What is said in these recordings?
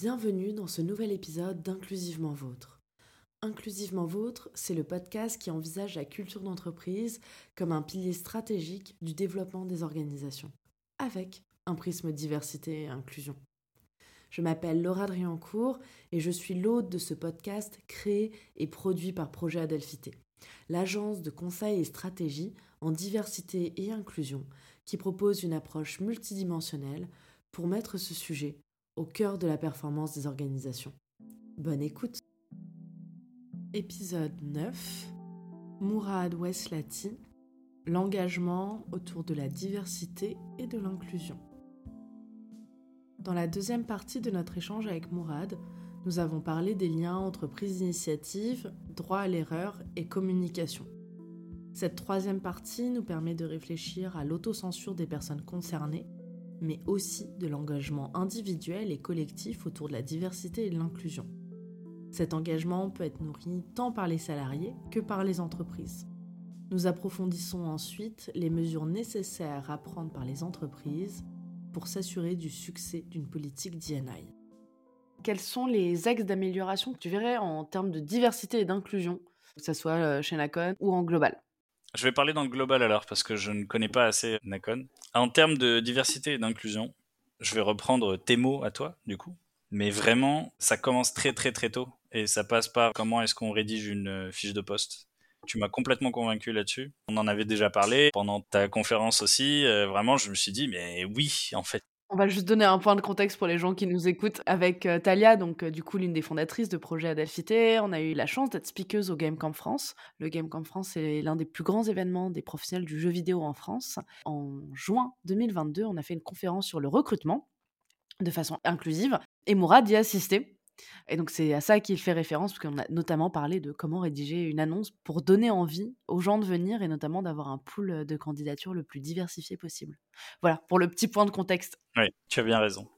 Bienvenue dans ce nouvel épisode d'Inclusivement Vôtre. Inclusivement Vôtre, c'est le podcast qui envisage la culture d'entreprise comme un pilier stratégique du développement des organisations, avec un prisme diversité et inclusion. Je m'appelle Laura Driancourt et je suis l'hôte de ce podcast créé et produit par Projet Adelphité, l'agence de conseil et stratégie en diversité et inclusion qui propose une approche multidimensionnelle pour mettre ce sujet au cœur de la performance des organisations. Bonne écoute. Épisode 9. Mourad Weslati. L'engagement autour de la diversité et de l'inclusion. Dans la deuxième partie de notre échange avec Mourad, nous avons parlé des liens entre prise d'initiative, droit à l'erreur et communication. Cette troisième partie nous permet de réfléchir à l'autocensure des personnes concernées mais aussi de l'engagement individuel et collectif autour de la diversité et de l'inclusion. Cet engagement peut être nourri tant par les salariés que par les entreprises. Nous approfondissons ensuite les mesures nécessaires à prendre par les entreprises pour s'assurer du succès d'une politique d'INI. Quels sont les axes d'amélioration que tu verrais en termes de diversité et d'inclusion, que ce soit euh, chez Nacon ou en global? Je vais parler dans le global alors, parce que je ne connais pas assez Nacon. En termes de diversité et d'inclusion, je vais reprendre tes mots à toi, du coup. Mais vraiment, ça commence très très très tôt. Et ça passe par comment est-ce qu'on rédige une fiche de poste. Tu m'as complètement convaincu là-dessus. On en avait déjà parlé pendant ta conférence aussi. Euh, vraiment, je me suis dit, mais oui, en fait, on va juste donner un point de contexte pour les gens qui nous écoutent avec euh, Talia, donc euh, du coup l'une des fondatrices de projet Adelphité. On a eu la chance d'être speakeuse au Game Camp France. Le Game Camp France est l'un des plus grands événements des professionnels du jeu vidéo en France. En juin 2022, on a fait une conférence sur le recrutement de façon inclusive et Mourad y a assisté. Et donc c'est à ça qu'il fait référence, parce qu'on a notamment parlé de comment rédiger une annonce pour donner envie aux gens de venir et notamment d'avoir un pool de candidatures le plus diversifié possible. Voilà, pour le petit point de contexte. Oui, tu as bien raison.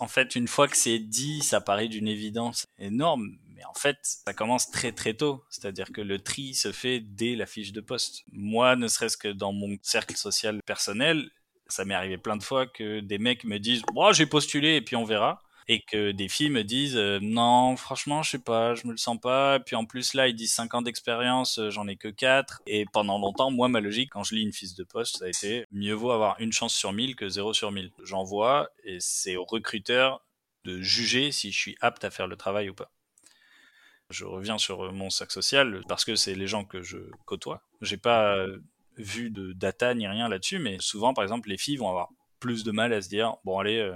En fait, une fois que c'est dit, ça paraît d'une évidence énorme, mais en fait, ça commence très très tôt. C'est-à-dire que le tri se fait dès la fiche de poste. Moi, ne serait-ce que dans mon cercle social personnel, ça m'est arrivé plein de fois que des mecs me disent oh, j'ai postulé et puis on verra et que des filles me disent euh, non franchement je sais pas je me le sens pas. Et puis en plus là ils disent 5 ans d'expérience euh, j'en ai que 4 et pendant longtemps moi ma logique quand je lis une fiche de poste ça a été mieux vaut avoir une chance sur 1000 que 0 sur 1000 j'envoie et c'est au recruteur de juger si je suis apte à faire le travail ou pas. Je reviens sur euh, mon sac social parce que c'est les gens que je côtoie. J'ai pas vu de data ni rien là-dessus mais souvent par exemple les filles vont avoir plus de mal à se dire bon allez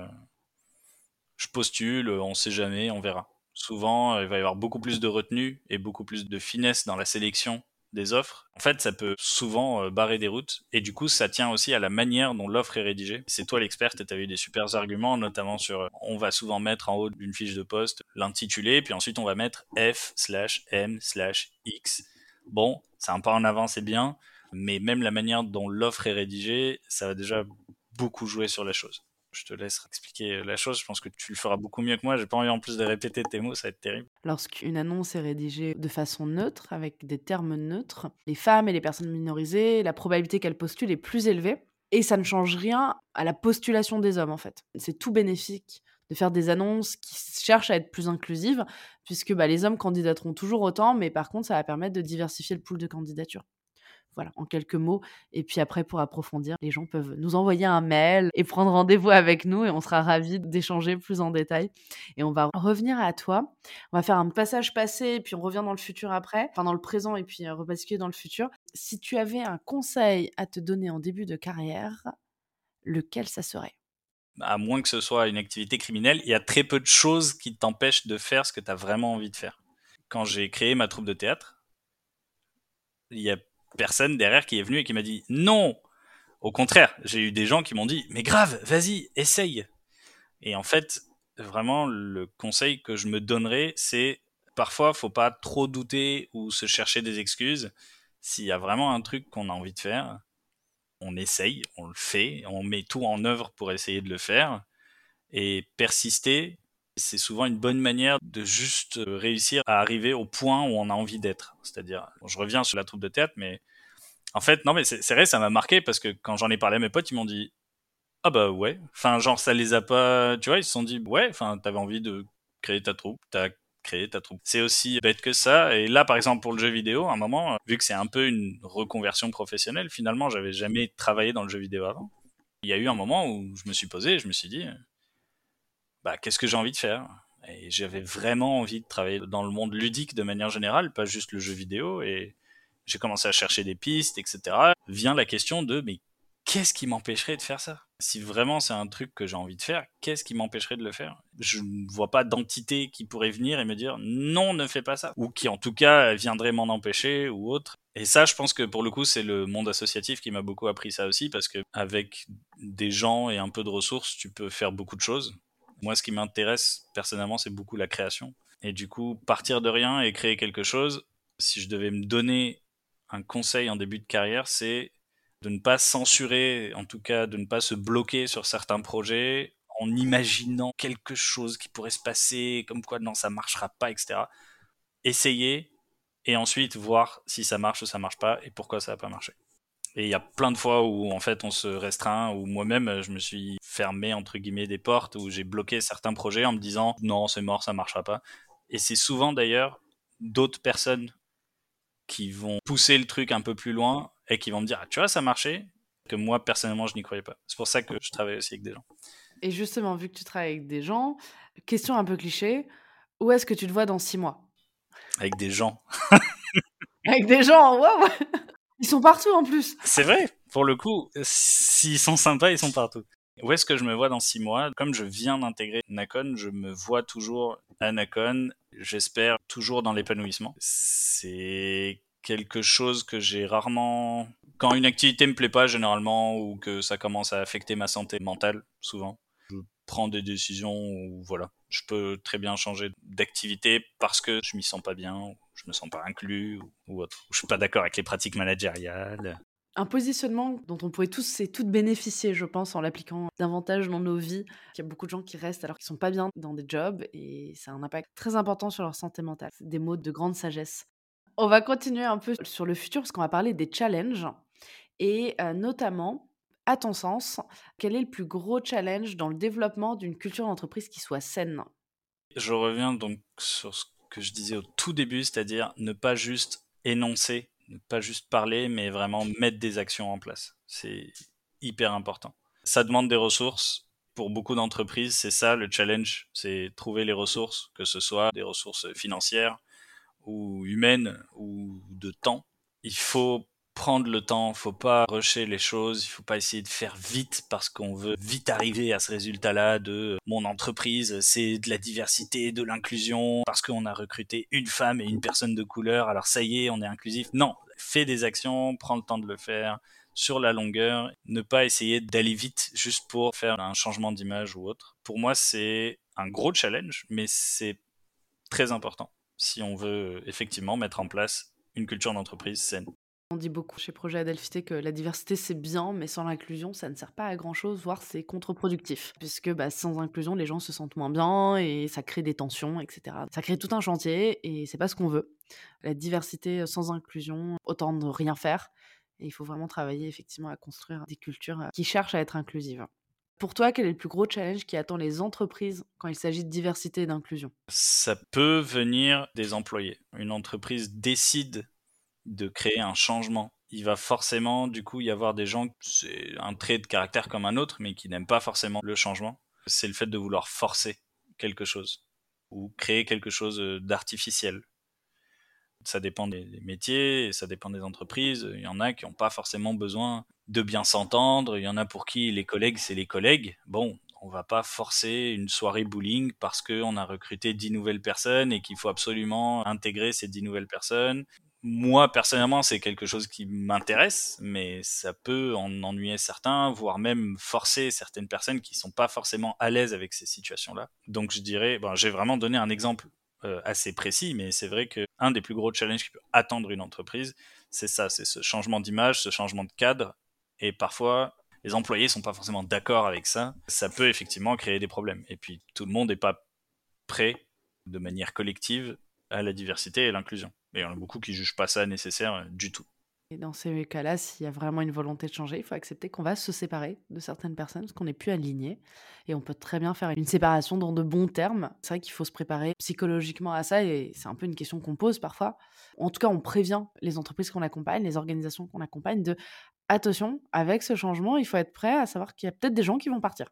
je postule, euh, on sait jamais, on verra. Souvent, euh, il va y avoir beaucoup plus de retenue et beaucoup plus de finesse dans la sélection des offres. En fait, ça peut souvent euh, barrer des routes. Et du coup, ça tient aussi à la manière dont l'offre est rédigée. C'est toi l'experte et tu as eu des super arguments, notamment sur, on va souvent mettre en haut d'une fiche de poste l'intitulé, puis ensuite on va mettre F slash M slash X. Bon, c'est un pas en avant, c'est bien, mais même la manière dont l'offre est rédigée, ça va déjà beaucoup jouer sur la chose je te laisse expliquer la chose. Je pense que tu le feras beaucoup mieux que moi. J'ai pas envie en plus de répéter tes mots, ça va être terrible. Lorsqu'une annonce est rédigée de façon neutre, avec des termes neutres, les femmes et les personnes minorisées, la probabilité qu'elles postulent est plus élevée. Et ça ne change rien à la postulation des hommes, en fait. C'est tout bénéfique de faire des annonces qui cherchent à être plus inclusives, puisque bah, les hommes candidateront toujours autant, mais par contre, ça va permettre de diversifier le pool de candidatures. Voilà, en quelques mots. Et puis après, pour approfondir, les gens peuvent nous envoyer un mail et prendre rendez-vous avec nous et on sera ravis d'échanger plus en détail. Et on va revenir à toi. On va faire un passage passé et puis on revient dans le futur après, enfin dans le présent et puis euh, rebasculer dans le futur. Si tu avais un conseil à te donner en début de carrière, lequel ça serait? À moins que ce soit une activité criminelle, il y a très peu de choses qui t'empêchent de faire ce que tu as vraiment envie de faire. Quand j'ai créé ma troupe de théâtre, il y a personne derrière qui est venu et qui m'a dit non. Au contraire, j'ai eu des gens qui m'ont dit mais grave, vas-y, essaye. Et en fait, vraiment, le conseil que je me donnerais, c'est parfois, faut pas trop douter ou se chercher des excuses. S'il y a vraiment un truc qu'on a envie de faire, on essaye, on le fait, on met tout en œuvre pour essayer de le faire. Et persister, c'est souvent une bonne manière de juste euh, réussir à arriver au point où on a envie d'être. C'est-à-dire, je reviens sur la troupe de théâtre, mais en fait, non, mais c'est vrai, ça m'a marqué parce que quand j'en ai parlé à mes potes, ils m'ont dit Ah bah ouais. Enfin, genre, ça les a pas. Tu vois, ils se sont dit Ouais, enfin, t'avais envie de créé ta troupe, t'as créé ta troupe. C'est aussi bête que ça. Et là, par exemple, pour le jeu vidéo, à un moment, vu que c'est un peu une reconversion professionnelle, finalement, j'avais jamais travaillé dans le jeu vidéo avant. Il y a eu un moment où je me suis posé, je me suis dit, bah, qu'est-ce que j'ai envie de faire? Et j'avais vraiment envie de travailler dans le monde ludique de manière générale, pas juste le jeu vidéo. Et j'ai commencé à chercher des pistes, etc. Vient la question de, mais qu'est-ce qui m'empêcherait de faire ça? Si vraiment c'est un truc que j'ai envie de faire, qu'est-ce qui m'empêcherait de le faire? Je ne vois pas d'entité qui pourrait venir et me dire non, ne fais pas ça. Ou qui en tout cas viendrait m'en empêcher ou autre. Et ça, je pense que pour le coup, c'est le monde associatif qui m'a beaucoup appris ça aussi, parce que avec des gens et un peu de ressources, tu peux faire beaucoup de choses. Moi, ce qui m'intéresse personnellement, c'est beaucoup la création. Et du coup, partir de rien et créer quelque chose, si je devais me donner un conseil en début de carrière, c'est de ne pas censurer, en tout cas de ne pas se bloquer sur certains projets en imaginant quelque chose qui pourrait se passer, comme quoi non, ça marchera pas, etc. Essayer et ensuite voir si ça marche ou ça marche pas et pourquoi ça n'a pas marché. Et il y a plein de fois où en fait on se restreint, où moi-même je me suis fermé entre guillemets des portes, où j'ai bloqué certains projets en me disant non c'est mort, ça marchera pas. Et c'est souvent d'ailleurs d'autres personnes qui vont pousser le truc un peu plus loin et qui vont me dire ah, tu vois ça marchait que moi personnellement je n'y croyais pas. C'est pour ça que je travaille aussi avec des gens. Et justement, vu que tu travailles avec des gens, question un peu cliché, où est-ce que tu te vois dans six mois? Avec des gens. avec des gens, waouh Ils sont partout en plus. C'est vrai, pour le coup, s'ils sont sympas, ils sont partout. Où est-ce que je me vois dans six mois? Comme je viens d'intégrer Nacon, je me vois toujours à Nacon. J'espère toujours dans l'épanouissement. C'est quelque chose que j'ai rarement. Quand une activité me plaît pas généralement ou que ça commence à affecter ma santé mentale, souvent, je prends des décisions où voilà, je peux très bien changer d'activité parce que je m'y sens pas bien, ou je me sens pas inclus ou, autre. Ou je suis pas d'accord avec les pratiques managériales. Un positionnement dont on pourrait tous et toutes bénéficier, je pense, en l'appliquant davantage dans nos vies. Il y a beaucoup de gens qui restent alors qu'ils sont pas bien dans des jobs et ça a un impact très important sur leur santé mentale. Des mots de grande sagesse. On va continuer un peu sur le futur parce qu'on va parler des challenges et notamment, à ton sens, quel est le plus gros challenge dans le développement d'une culture d'entreprise qui soit saine? Je reviens donc sur ce que je disais au tout début, c'est-à-dire ne pas juste énoncer, ne pas juste parler, mais vraiment mettre des actions en place. C'est hyper important. Ça demande des ressources. Pour beaucoup d'entreprises, c'est ça le challenge, c'est trouver les ressources, que ce soit des ressources financières, ou humaine ou de temps. Il faut prendre le temps, faut pas rusher les choses, il faut pas essayer de faire vite parce qu'on veut vite arriver à ce résultat-là de mon entreprise, c'est de la diversité, de l'inclusion, parce qu'on a recruté une femme et une personne de couleur, alors ça y est, on est inclusif. Non, fais des actions, prends le temps de le faire sur la longueur, ne pas essayer d'aller vite juste pour faire un changement d'image ou autre. Pour moi, c'est un gros challenge, mais c'est très important. Si on veut effectivement mettre en place une culture d'entreprise saine. On dit beaucoup chez Projet Adelphité que la diversité c'est bien, mais sans l'inclusion ça ne sert pas à grand chose, voire c'est contre-productif. Puisque bah, sans inclusion les gens se sentent moins bien et ça crée des tensions, etc. Ça crée tout un chantier et c'est pas ce qu'on veut. La diversité sans inclusion, autant de rien faire. Et il faut vraiment travailler effectivement à construire des cultures qui cherchent à être inclusives. Pour toi, quel est le plus gros challenge qui attend les entreprises quand il s'agit de diversité et d'inclusion? Ça peut venir des employés. Une entreprise décide de créer un changement. Il va forcément, du coup, y avoir des gens, c'est un trait de caractère comme un autre, mais qui n'aiment pas forcément le changement. C'est le fait de vouloir forcer quelque chose ou créer quelque chose d'artificiel. Ça dépend des métiers, ça dépend des entreprises. Il y en a qui n'ont pas forcément besoin de bien s'entendre. Il y en a pour qui les collègues, c'est les collègues. Bon, on va pas forcer une soirée bowling parce qu'on a recruté dix nouvelles personnes et qu'il faut absolument intégrer ces dix nouvelles personnes. Moi, personnellement, c'est quelque chose qui m'intéresse, mais ça peut en ennuyer certains, voire même forcer certaines personnes qui sont pas forcément à l'aise avec ces situations-là. Donc, je dirais, bon, j'ai vraiment donné un exemple euh, assez précis, mais c'est vrai que un des plus gros challenges qui peut attendre une entreprise, c'est ça, c'est ce changement d'image, ce changement de cadre, et parfois les employés sont pas forcément d'accord avec ça. Ça peut effectivement créer des problèmes. Et puis tout le monde n'est pas prêt de manière collective à la diversité et l'inclusion. Et il y en a beaucoup qui jugent pas ça nécessaire du tout. Et dans ces cas-là, s'il y a vraiment une volonté de changer, il faut accepter qu'on va se séparer de certaines personnes parce qu'on n'est plus aligné. Et on peut très bien faire une séparation dans de bons termes. C'est vrai qu'il faut se préparer psychologiquement à ça et c'est un peu une question qu'on pose parfois. En tout cas, on prévient les entreprises qu'on accompagne, les organisations qu'on accompagne de attention, avec ce changement, il faut être prêt à savoir qu'il y a peut-être des gens qui vont partir.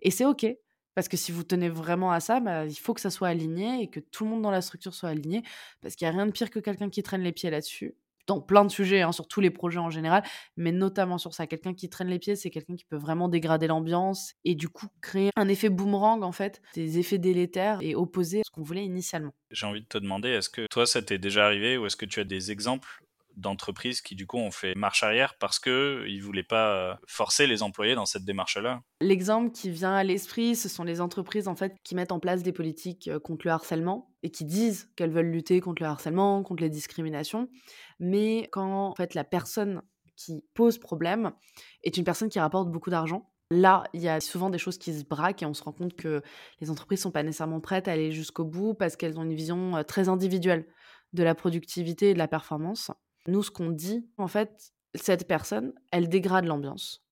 Et c'est OK. Parce que si vous tenez vraiment à ça, bah, il faut que ça soit aligné et que tout le monde dans la structure soit aligné. Parce qu'il n'y a rien de pire que quelqu'un qui traîne les pieds là-dessus dans plein de sujets, hein, sur tous les projets en général, mais notamment sur ça. Quelqu'un qui traîne les pieds, c'est quelqu'un qui peut vraiment dégrader l'ambiance et du coup créer un effet boomerang, en fait, des effets délétères et opposés à ce qu'on voulait initialement. J'ai envie de te demander, est-ce que toi, ça t'est déjà arrivé ou est-ce que tu as des exemples d'entreprises qui du coup ont fait marche arrière parce que ils voulaient pas euh, forcer les employés dans cette démarche-là. L'exemple qui vient à l'esprit, ce sont les entreprises en fait qui mettent en place des politiques euh, contre le harcèlement et qui disent qu'elles veulent lutter contre le harcèlement, contre les discriminations, mais quand en fait la personne qui pose problème est une personne qui rapporte beaucoup d'argent, Là, il y a souvent des choses qui se braquent et on se rend compte que les entreprises sont pas nécessairement prêtes à aller jusqu'au bout parce qu'elles ont une vision euh, très individuelle de la productivité et de la performance. Nous, ce qu'on dit, en fait, cette personne, elle dégrade l'ambiance.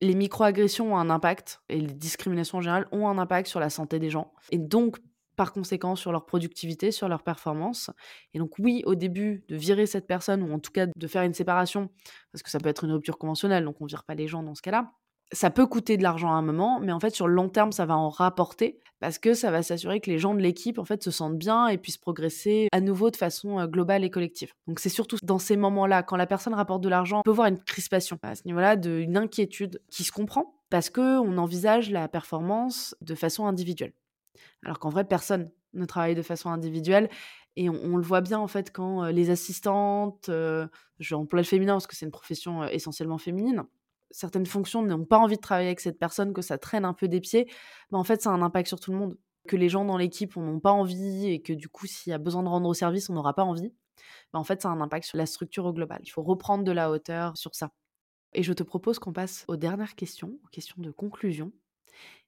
Les microagressions ont un impact, et les discriminations en général ont un impact sur la santé des gens, et donc par conséquent sur leur productivité, sur leur performance. Et donc oui, au début, de virer cette personne, ou en tout cas de faire une séparation, parce que ça peut être une rupture conventionnelle, donc on ne vire pas les gens dans ce cas-là, ça peut coûter de l'argent à un moment, mais en fait, sur le long terme, ça va en rapporter parce que ça va s'assurer que les gens de l'équipe, en fait, se sentent bien et puissent progresser à nouveau de façon euh, globale et collective. Donc, c'est surtout dans ces moments-là, quand la personne rapporte de l'argent, on peut voir une crispation à ce niveau-là, une inquiétude qui se comprend parce qu'on envisage la performance de façon individuelle. Alors qu'en vrai, personne ne travaille de façon individuelle. Et on, le voit bien, en fait, quand euh, les assistantes, euh, j'emploie le féminin parce que c'est une profession essentiellement féminine, certaines fonctions n'ont pas envie de travailler avec cette personne, que ça traîne un peu des pieds, mais en fait, ça a un impact sur tout le monde. Que les gens dans l'équipe n'ont pas envie et que du coup, s'il y a besoin de rendre au service, on n'aura pas envie. Bah, en fait, ça a un impact sur la structure au global. Il faut reprendre de la hauteur sur ça. Et je te propose qu'on passe aux dernières questions, aux questions de conclusion.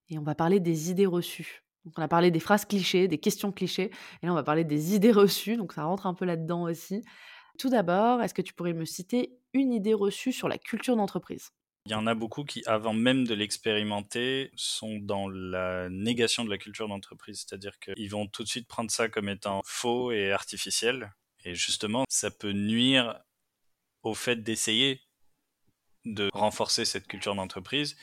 Et on va parler des idées reçues. Donc on a parlé des phrases clichés, des questions clichés, et là on va parler des idées reçues, donc ça rentre un peu là-dedans aussi. Tout d'abord, est-ce que tu pourrais me citer une idée reçue sur la culture d'entreprise? Il y en a beaucoup qui, avant même de l'expérimenter, sont dans la négation de la culture d'entreprise. C'est-à-dire qu'ils vont tout de suite prendre ça comme étant faux et artificiel. Et justement, ça peut nuire au fait d'essayer de renforcer cette culture d'entreprise,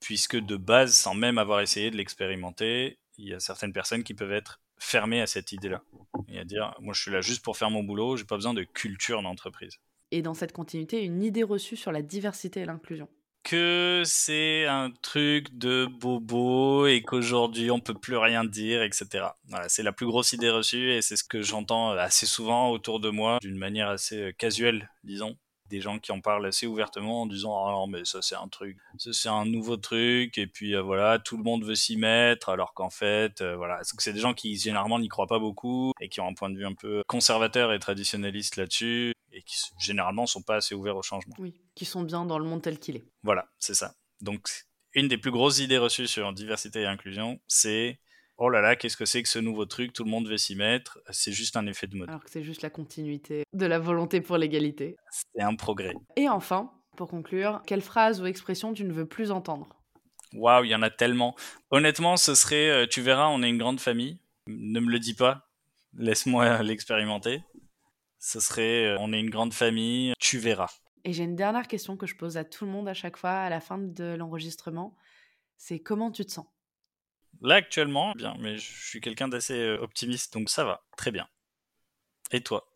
puisque de base, sans même avoir essayé de l'expérimenter, il y a certaines personnes qui peuvent être fermées à cette idée-là. Et à dire, moi je suis là juste pour faire mon boulot, j'ai pas besoin de culture d'entreprise et dans cette continuité une idée reçue sur la diversité et l'inclusion que c'est un truc de bobo et qu'aujourd'hui on peut plus rien dire, etc. Voilà, c'est la plus grosse idée reçue et c'est ce que j'entends assez souvent autour de moi d'une manière assez euh, casuelle, disons des gens qui en parlent assez ouvertement en disant ah non mais ça c'est un truc ça c'est un nouveau truc et puis euh, voilà tout le monde veut s'y mettre alors qu'en fait euh, voilà c'est des gens qui généralement n'y croient pas beaucoup et qui ont un point de vue un peu conservateur et traditionnaliste là-dessus et qui généralement sont pas assez ouverts au changement. Oui, qui sont bien dans le monde tel qu'il est. Voilà, c'est ça. Donc une des plus grosses idées reçues sur diversité et inclusion, c'est oh là là, qu'est-ce que c'est que ce nouveau truc, tout le monde veut s'y mettre, c'est juste un effet de mode. Alors que c'est juste la continuité de la volonté pour l'égalité. C'est un progrès. Et enfin, pour conclure, quelle phrase ou expression tu ne veux plus entendre? Waouh, il y en a tellement. Honnêtement, ce serait euh, tu verras, on est une grande famille. Ne me le dis pas, laisse-moi l'expérimenter. Ce serait euh, on est une grande famille, tu verras. Et j'ai une dernière question que je pose à tout le monde à chaque fois à la fin de l'enregistrement. C'est comment tu te sens? Là, actuellement, bien, mais je suis quelqu'un d'assez euh, optimiste, donc ça va, très bien. Et toi?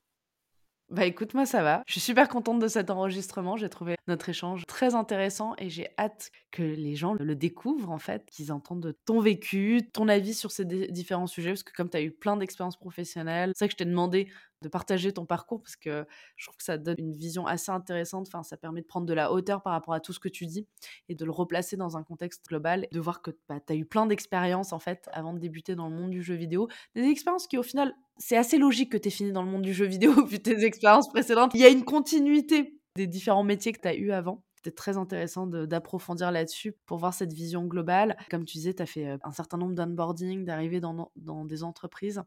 Bah écoute, moi ça va. Je suis super contente de cet enregistrement. J'ai trouvé notre échange très intéressant et j'ai hâte que les gens le découvrent en fait, qu'ils entendent ton vécu, ton avis sur ces différents sujets. Parce que comme tu as eu plein d'expériences professionnelles, c'est vrai que je t'ai demandé de partager ton parcours parce que je trouve que ça donne une vision assez intéressante. Enfin, ça permet de prendre de la hauteur par rapport à tout ce que tu dis et de le replacer dans un contexte global, de voir que bah, tu as eu plein d'expériences en fait avant de débuter dans le monde du jeu vidéo. Des expériences qui au final, c'est assez logique que tu aies fini dans le monde du jeu vidéo vu tes expériences précédentes. Il y a une continuité des différents métiers que tu as eu avant. C'était très intéressant d'approfondir là-dessus pour voir cette vision globale. Comme tu disais, tu as fait euh, un certain nombre d'onboarding, d'arrivées dans, dans, des entreprises.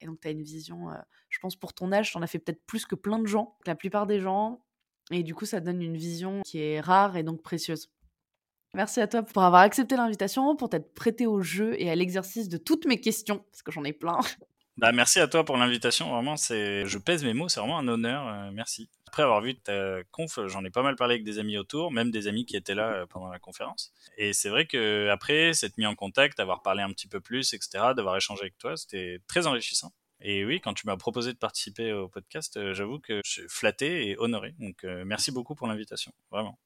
Et donc, tu as une vision, euh, je pense, pour ton âge, tu en as fait peut-être plus que plein de gens, la plupart des gens. Et du coup, ça donne une vision qui est rare et donc précieuse. Merci à toi pour avoir accepté l'invitation, pour t'être prêté au jeu et à l'exercice de toutes mes questions, parce que j'en ai plein. Bah, merci à toi pour l'invitation. Vraiment, c'est, je pèse mes mots. C'est vraiment un honneur. Euh, merci. Après avoir vu ta conf, j'en ai pas mal parlé avec des amis autour, même des amis qui étaient là euh, pendant la conférence. Et c'est vrai que après, s'être mis en contact, avoir parlé un petit peu plus, etc., d'avoir échangé avec toi, c'était très enrichissant. Et oui, quand tu m'as proposé de participer au podcast, euh, j'avoue que je suis flatté et honoré. Donc, merci beaucoup pour l'invitation. Vraiment.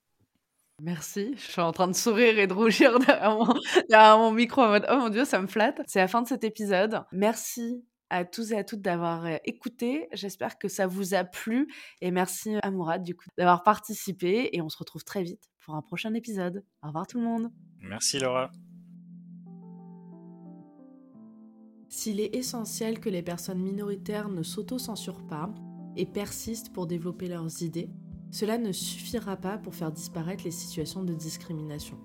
Merci. Je suis en train de sourire et de rougir derrière mon, derrière mon micro en mode Oh mon Dieu, ça me flatte. C'est la fin de cet épisode. Merci à tous et à toutes d'avoir euh, écouté. J'espère que ça vous a plu et merci à Mourad du coup d'avoir participé et on se retrouve très vite pour un prochain épisode. Au revoir tout le monde. Merci Laura. S'il est essentiel que les personnes minoritaires ne s'auto-censurent pas et persistent pour développer leurs idées, cela ne suffira pas pour faire disparaître les situations de discrimination.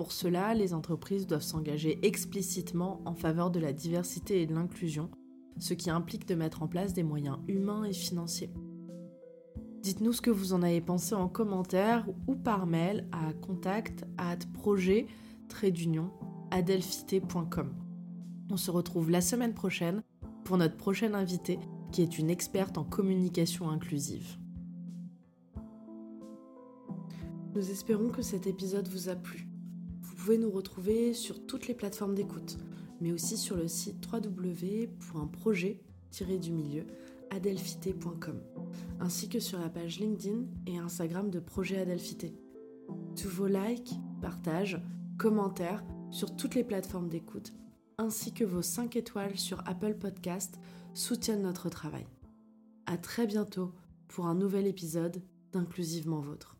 Pour cela, les entreprises doivent s'engager explicitement en faveur de la diversité et de l'inclusion, ce qui implique de mettre en place des moyens humains et financiers. Dites-nous ce que vous en avez pensé en commentaire ou par mail à contact projet On se retrouve la semaine prochaine pour notre prochaine invitée qui est une experte en communication inclusive. Nous espérons que cet épisode vous a plu. Vous pouvez nous retrouver sur toutes les plateformes d'écoute, mais aussi sur le site www.projet-du-milieu ainsi que sur la page LinkedIn et Instagram de Projet Adelphité. Tous vos likes, partages, commentaires sur toutes les plateformes d'écoute, ainsi que vos 5 étoiles sur Apple Podcast soutiennent notre travail. À très bientôt pour un nouvel épisode d'Inclusivement Vôtre.